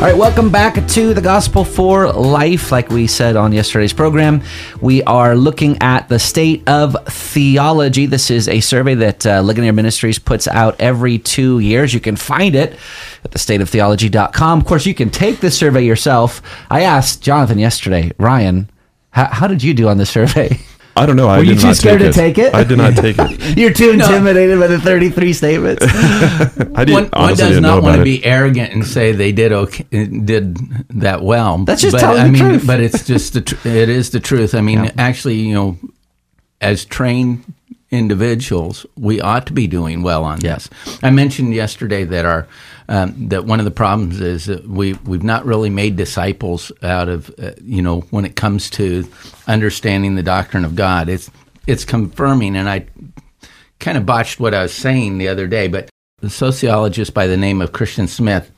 All right, welcome back to the Gospel for Life. Like we said on yesterday's program, we are looking at the state of theology. This is a survey that uh, Ligonier Ministries puts out every two years. You can find it at thestateoftheology.com. Of course, you can take the survey yourself. I asked Jonathan yesterday, Ryan, how, how did you do on the survey? I don't know. I you did too not scared take to take it? I did not take it. You're too intimidated by the 33 statements. I didn't, one, one does didn't not want to be arrogant and say they did okay, did that well. That's just but, telling I the mean, truth. But it's just the tr- it is the truth. I mean, actually, you know, as trained individuals, we ought to be doing well on Yeah. this. I mentioned yesterday that our um, that one of the problems is that we we've not really made disciples out of uh, you know when it comes to understanding the doctrine of God. It's it's confirming, and I kind of botched what I was saying the other day, but the sociologist by the name of Christian Smith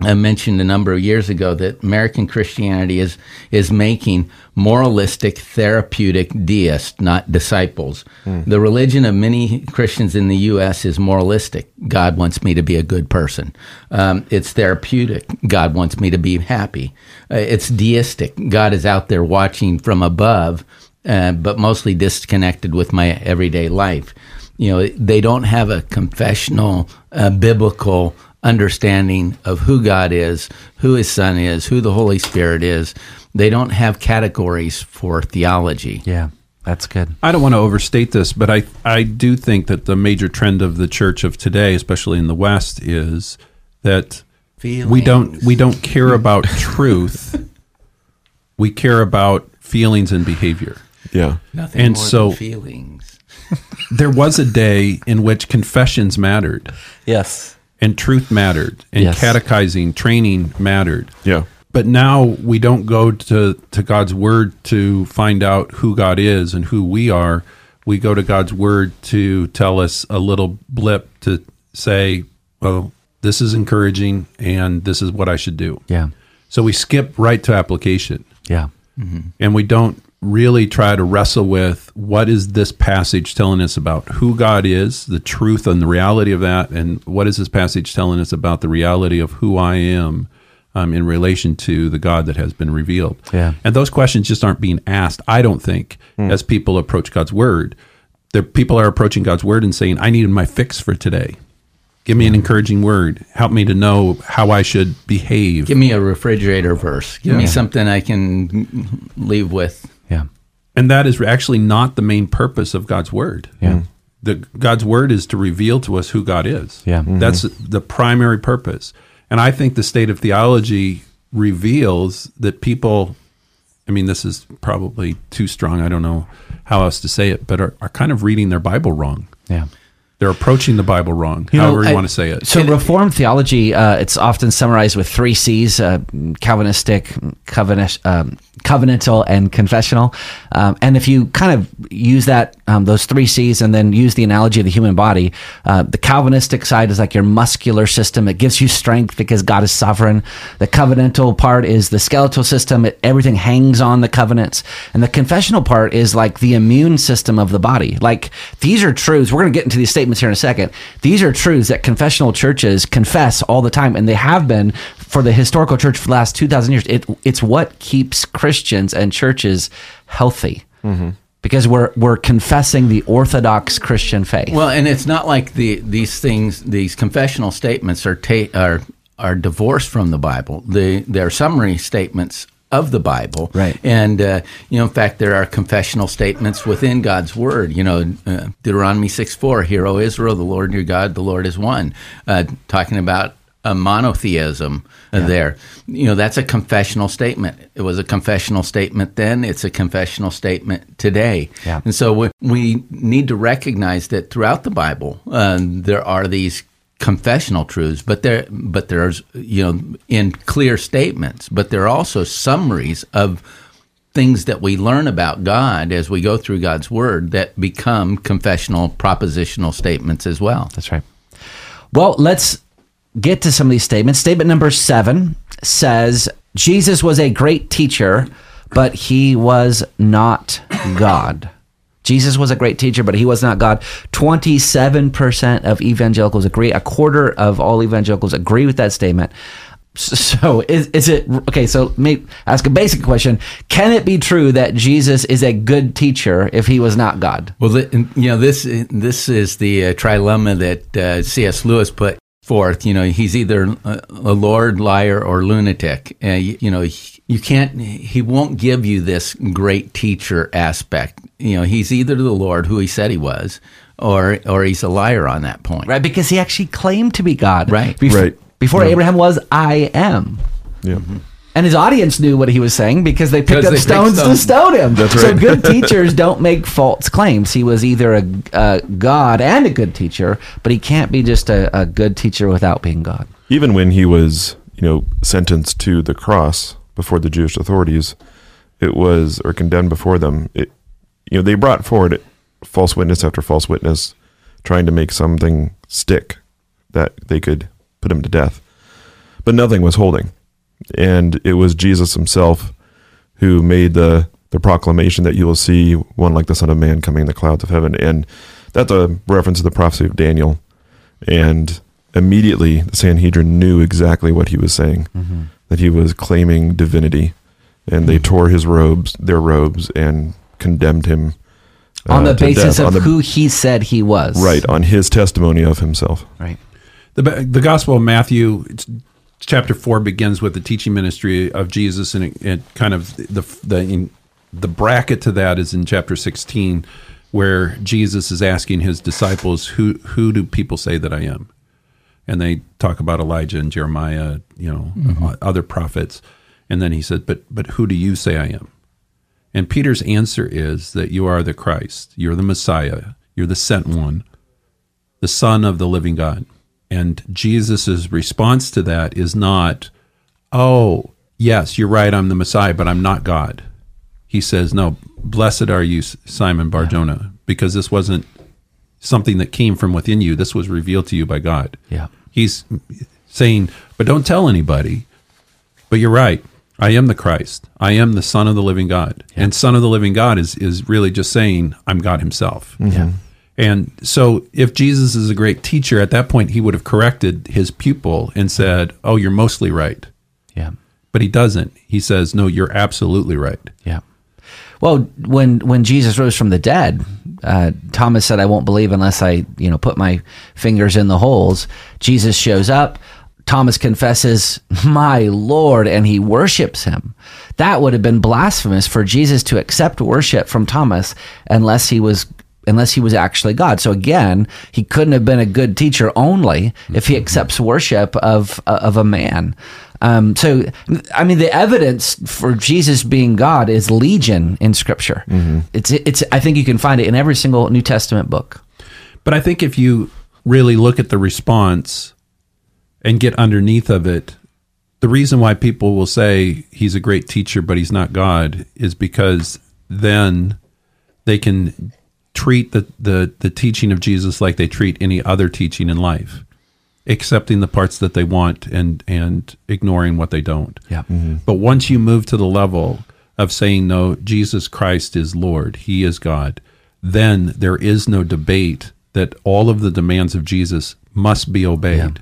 I mentioned a number of years ago that American Christianity is is making moralistic, therapeutic deists, not disciples. The religion of many Christians in the U.S. is moralistic. God wants me to be a good person. Um, it's therapeutic. God wants me to be happy. Uh, it's deistic. God is out there watching from above, uh, but mostly disconnected with my everyday life. You know, they don't have a confessional, uh, biblical understanding of who God is, who His Son is, who the Holy Spirit is. They don't have categories for theology. yeah, that's good. I don't want to overstate this, but I I do think that the major trend of the church of today, especially in the West, is that we don't we don't care about truth. We care about feelings and behavior. Yeah. Nothing And more so- than feelings. There was a day in which confessions mattered Yes. And truth mattered and Yes. catechizing training mattered. Yeah. But now we don't go to, to God's word to find out who God is and who we are. We go to God's word to tell us a little blip to say, well, this is encouraging and this is what I should do. Yeah. So we skip right to application Yeah. Mm-hmm. and we don't really try to wrestle with what is this passage telling us about who God is, the truth and the reality of that, and what is this passage telling us about the reality of who I am um, in relation to the God that has been revealed. Yeah. And those questions just aren't being asked, I don't think, as people approach God's word. The people are approaching God's word and saying, I needed my fix for today. Give me an encouraging word. Help me to know how I should behave. Give me a refrigerator verse. Give me something I can leave with. Yeah. And that is actually not the main purpose of God's word. Yeah. The God's word is to reveal to us who God is. Yeah. Mhm. That's the primary purpose. And I think the state of theology reveals that people I mean this is probably too strong. I don't know how else to say it, but are, are kind of reading their Bible wrong. Yeah. They're approaching the Bible wrong, You know, however you I- want to say it. So, Reformed theology, uh, it's often summarized with three C's uh, Calvinistic, covenant, um, covenantal, and confessional. Um, and if you kind of use that, um, those three C's, and then use the analogy of the human body, uh, the Calvinistic side is like your muscular system. It gives you strength because God is sovereign. The covenantal part is the skeletal system. It, everything hangs on the covenants. And the confessional part is like the immune system of the body. Like these are truths. We're going to get into these statements here in a second. These are truths that confessional churches confess all the time, and they have been for the historical church for the last 2,000 years. It, it's what keeps Christians and churches healthy. Because we're we're confessing the orthodox Christian faith. Well, and it's not like the these things, these confessional statements are ta- are are divorced from the Bible. They they're summary statements of the Bible, Right. And uh, you know, in fact, there are confessional statements within God's Word. You know, uh, Deuteronomy six four, "Hear, O Israel, the Lord your God, the Lord is one," uh, talking about a monotheism there. You know, that's a confessional statement. It was a confessional statement then. It's a confessional statement today. Yeah. And so we, we need to recognize that throughout the Bible, uh, there are these confessional truths, but there, but there's you know in clear statements, but there are also summaries of things that we learn about God as we go through God's Word that become confessional propositional statements as well. That's right. Well, let's get to some of these statements. Statement number seven says Jesus was a great teacher, but he was not God. Jesus was a great teacher, but he was not God. 27% of evangelicals agree. A quarter of all evangelicals agree with that statement. So is, is it okay? So me ask a basic question: Can it be true that Jesus is a good teacher if he was not God? Well, the, you know this this is the uh, trilemma that uh, C.S. Lewis put forth. You know, he's either a, a lord, liar, or lunatic. Uh, you, you know, he, you can't. He won't give you this great teacher aspect. You know, he's either the Lord, who he said he was, or or he's a liar on that point. Right, because he actually claimed to be God. Right. Before, Right. Before Abraham was, I am. Yeah. And his audience knew what he was saying because they picked up they picked stones to stone him. That's So good teachers don't make false claims. He was either a, a God and a good teacher, but he can't be just a, a good teacher without being God. Even when he was, you know, sentenced to the cross before the Jewish authorities, it was or condemned before them. It, you know, they brought forward false witness after false witness, trying to make something stick that they could put him to death, but nothing was holding, and it was Jesus himself who made the the proclamation that you will see one like the Son of Man coming in the clouds of heaven, and that's a reference to the prophecy of Daniel, and immediately the Sanhedrin knew exactly what he was saying, that he was claiming divinity, and they tore his robes, their robes, and condemned him on uh, the basis death, of on the- who he said he was. right on his testimony of himself. Right. The, the Gospel of Matthew, it's, chapter four, begins with the teaching ministry of Jesus, and it, it kind of the the in, the bracket to that is in chapter sixteen, where Jesus is asking his disciples, "Who who do people say that I am?" And they talk about Elijah and Jeremiah, you know, mm-hmm. other prophets, and then he said, "But but who do you say I am?" And Peter's answer is that you are the Christ, you're the Messiah, you're the sent one, the Son of the living God. And Jesus' response to that is not, oh, yes, you're right, I'm the Messiah, but I'm not God. He says, no, blessed are you, Simon Barjona, because this wasn't something that came from within you. This was revealed to you by God. Yeah. He's saying, but don't tell anybody. But you're right. I am the Christ. I am the Son of the living God. And Son of the living God is is really just saying, I'm God Himself. Yeah. And so, if Jesus is a great teacher, at that point, he would have corrected his pupil and said, Oh, you're mostly right. Yeah. But he doesn't. He says, No, you're absolutely right. Yeah. Well, when when Jesus rose from the dead, uh, Thomas said, "I won't believe unless I, you know, put my fingers in the holes." Jesus shows up. Thomas confesses, "My Lord," and he worships him. That would have been blasphemous for Jesus to accept worship from Thomas unless he was unless he was actually God. So again, he couldn't have been a good teacher only if he accepts worship of of a man. Um, so, I mean, the evidence for Jesus being God is legion in Scripture. It's it's. I think you can find it in every single New Testament book. But I think if you really look at the response and get underneath of it, the reason why people will say he's a great teacher, but he's not God, is because then they can treat the, the, the teaching of Jesus like they treat any other teaching in life, accepting the parts that they want and, and ignoring what they don't. Yeah. Mm-hmm. But once you move to the level of saying, no, Jesus Christ is Lord, He is God, then there is no debate that all of the demands of Jesus must be obeyed,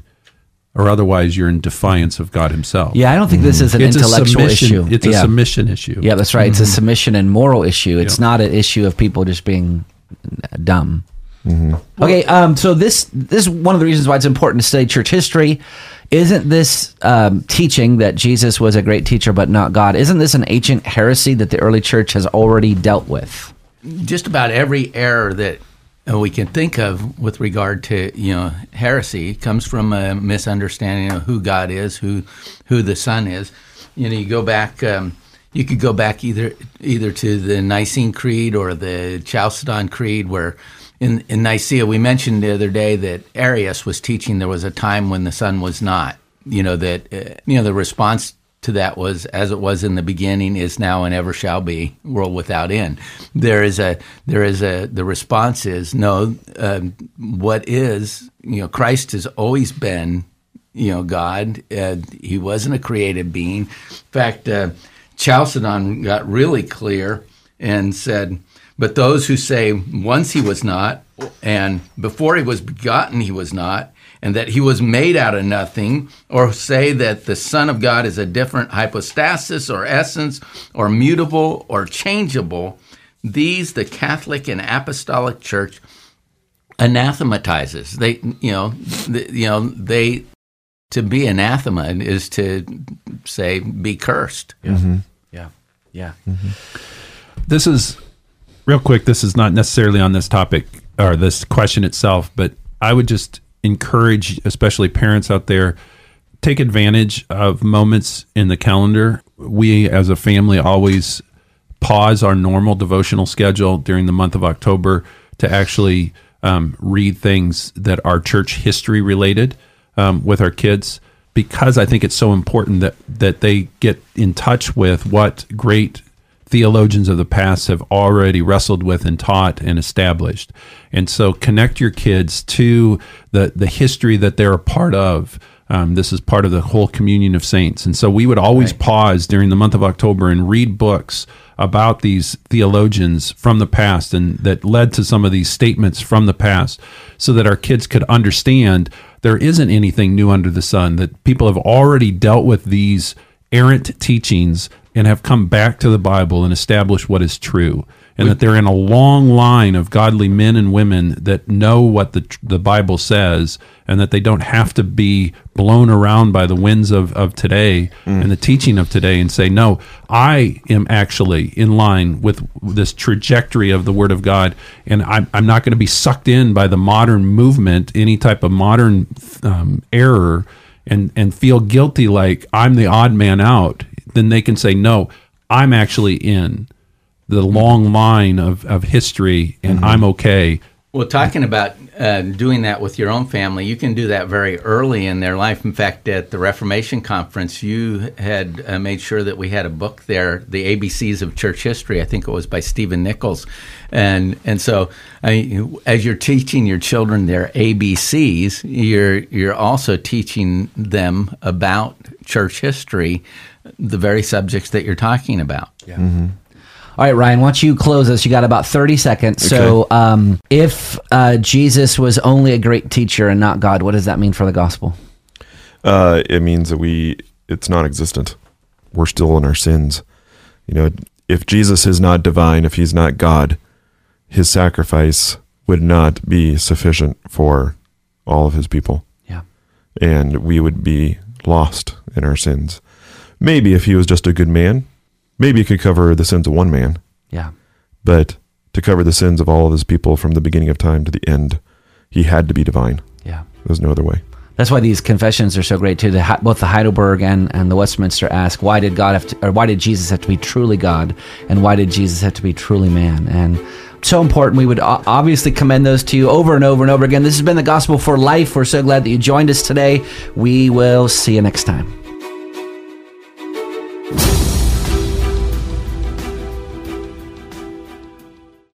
or otherwise you're in defiance of God Himself. Yeah, I don't think this is an it's intellectual issue. It's a yeah. submission issue. Yeah, that's right. It's a mm-hmm. submission and moral issue. It's Yeah. not an issue of people just being dumb. Okay, um, so this this is one of the reasons why it's important to study church history. Isn't this um, teaching that Jesus was a great teacher but not God? Isn't this an ancient heresy that the early church has already dealt with? just about every error that uh, we can think of with regard to you know heresy comes from a misunderstanding of who God is, who who the Son is. You know, you go back. Um, you could go back either either to the Nicene Creed or the Chalcedon Creed, where in, in Nicaea we mentioned the other day that Arius was teaching there was a time when the Son was not. You know that uh, you know the response to that was as it was in the beginning is now and ever shall be world without end there is a there is a the response is no um, what is you know christ has always been you know god uh, he wasn't a created being in fact uh, chalcedon got really clear and said but those who say once he was not and before he was begotten he was not and that he was made out of nothing, or say that the Son of God is a different hypostasis or essence, or mutable or changeable, these the Catholic and Apostolic Church anathematizes. They, you know, you know, they to be anathema is to say be cursed. Yeah, mm-hmm. yeah, yeah. Mm-hmm. This is real quick. This is not necessarily on this topic or this question itself, but I would just encourage, especially parents out there, take advantage of moments in the calendar. We, as a family, always pause our normal devotional schedule during the month of October to actually um, read things that are church history related um, with our kids because I think it's so important that that they get in touch with what great theologians of the past have already wrestled with and taught and established. And so connect your kids to the, the history that they're a part of. Um, this is part of the whole communion of saints. And so we would always right. pause during the month of October and read books about these theologians from the past and that led to some of these statements from the past so that our kids could understand there isn't anything new under the sun, that people have already dealt with these errant teachings and have come back to the Bible and established what is true. And that they're in a long line of godly men and women that know what the, the Bible says and that they don't have to be blown around by the winds of, of today mm. and the teaching of today and say, no, I am actually in line with this trajectory of the Word of God. And I'm, I'm not going to be sucked in by the modern movement, any type of modern um, error and and feel guilty like I'm the odd man out, then they can say no, I'm actually in the long line of, of history and mm-hmm. I'm okay. Well, talking about uh, doing that with your own family, you can do that very early in their life. In fact, at the Reformation Conference, you had uh, made sure that we had a book there, The ABCs of Church History. I think it was by Stephen Nichols. And and so I, as you're teaching your children their ABCs, you're you're also teaching them about church history, the very subjects that you're talking about. Yeah. Mm-hmm. All right, Ryan, why don't you close us? You got about 30 seconds. Okay. So, um, if uh, Jesus was only a great teacher and not God, what does that mean for the gospel? Uh, it means that we, it's non existent. We're still in our sins. You know, if Jesus is not divine, if he's not God, his sacrifice would not be sufficient for all of his people. Yeah. And we would be lost in our sins. Maybe if he was just a good man, maybe he could cover the sins of one man. Yeah. But to cover the sins of all of his people from the beginning of time to the end, he had to be divine. Yeah. There's no other way. That's why these confessions are so great too. The, both the Heidelberg and, and the Westminster ask, why did God have to, or why did Jesus have to be truly God, and why did Jesus have to be truly man? And so important. We would obviously commend those to you over and over and over again. This has been the Gospel for Life. We're so glad that you joined us today. We will see you next time.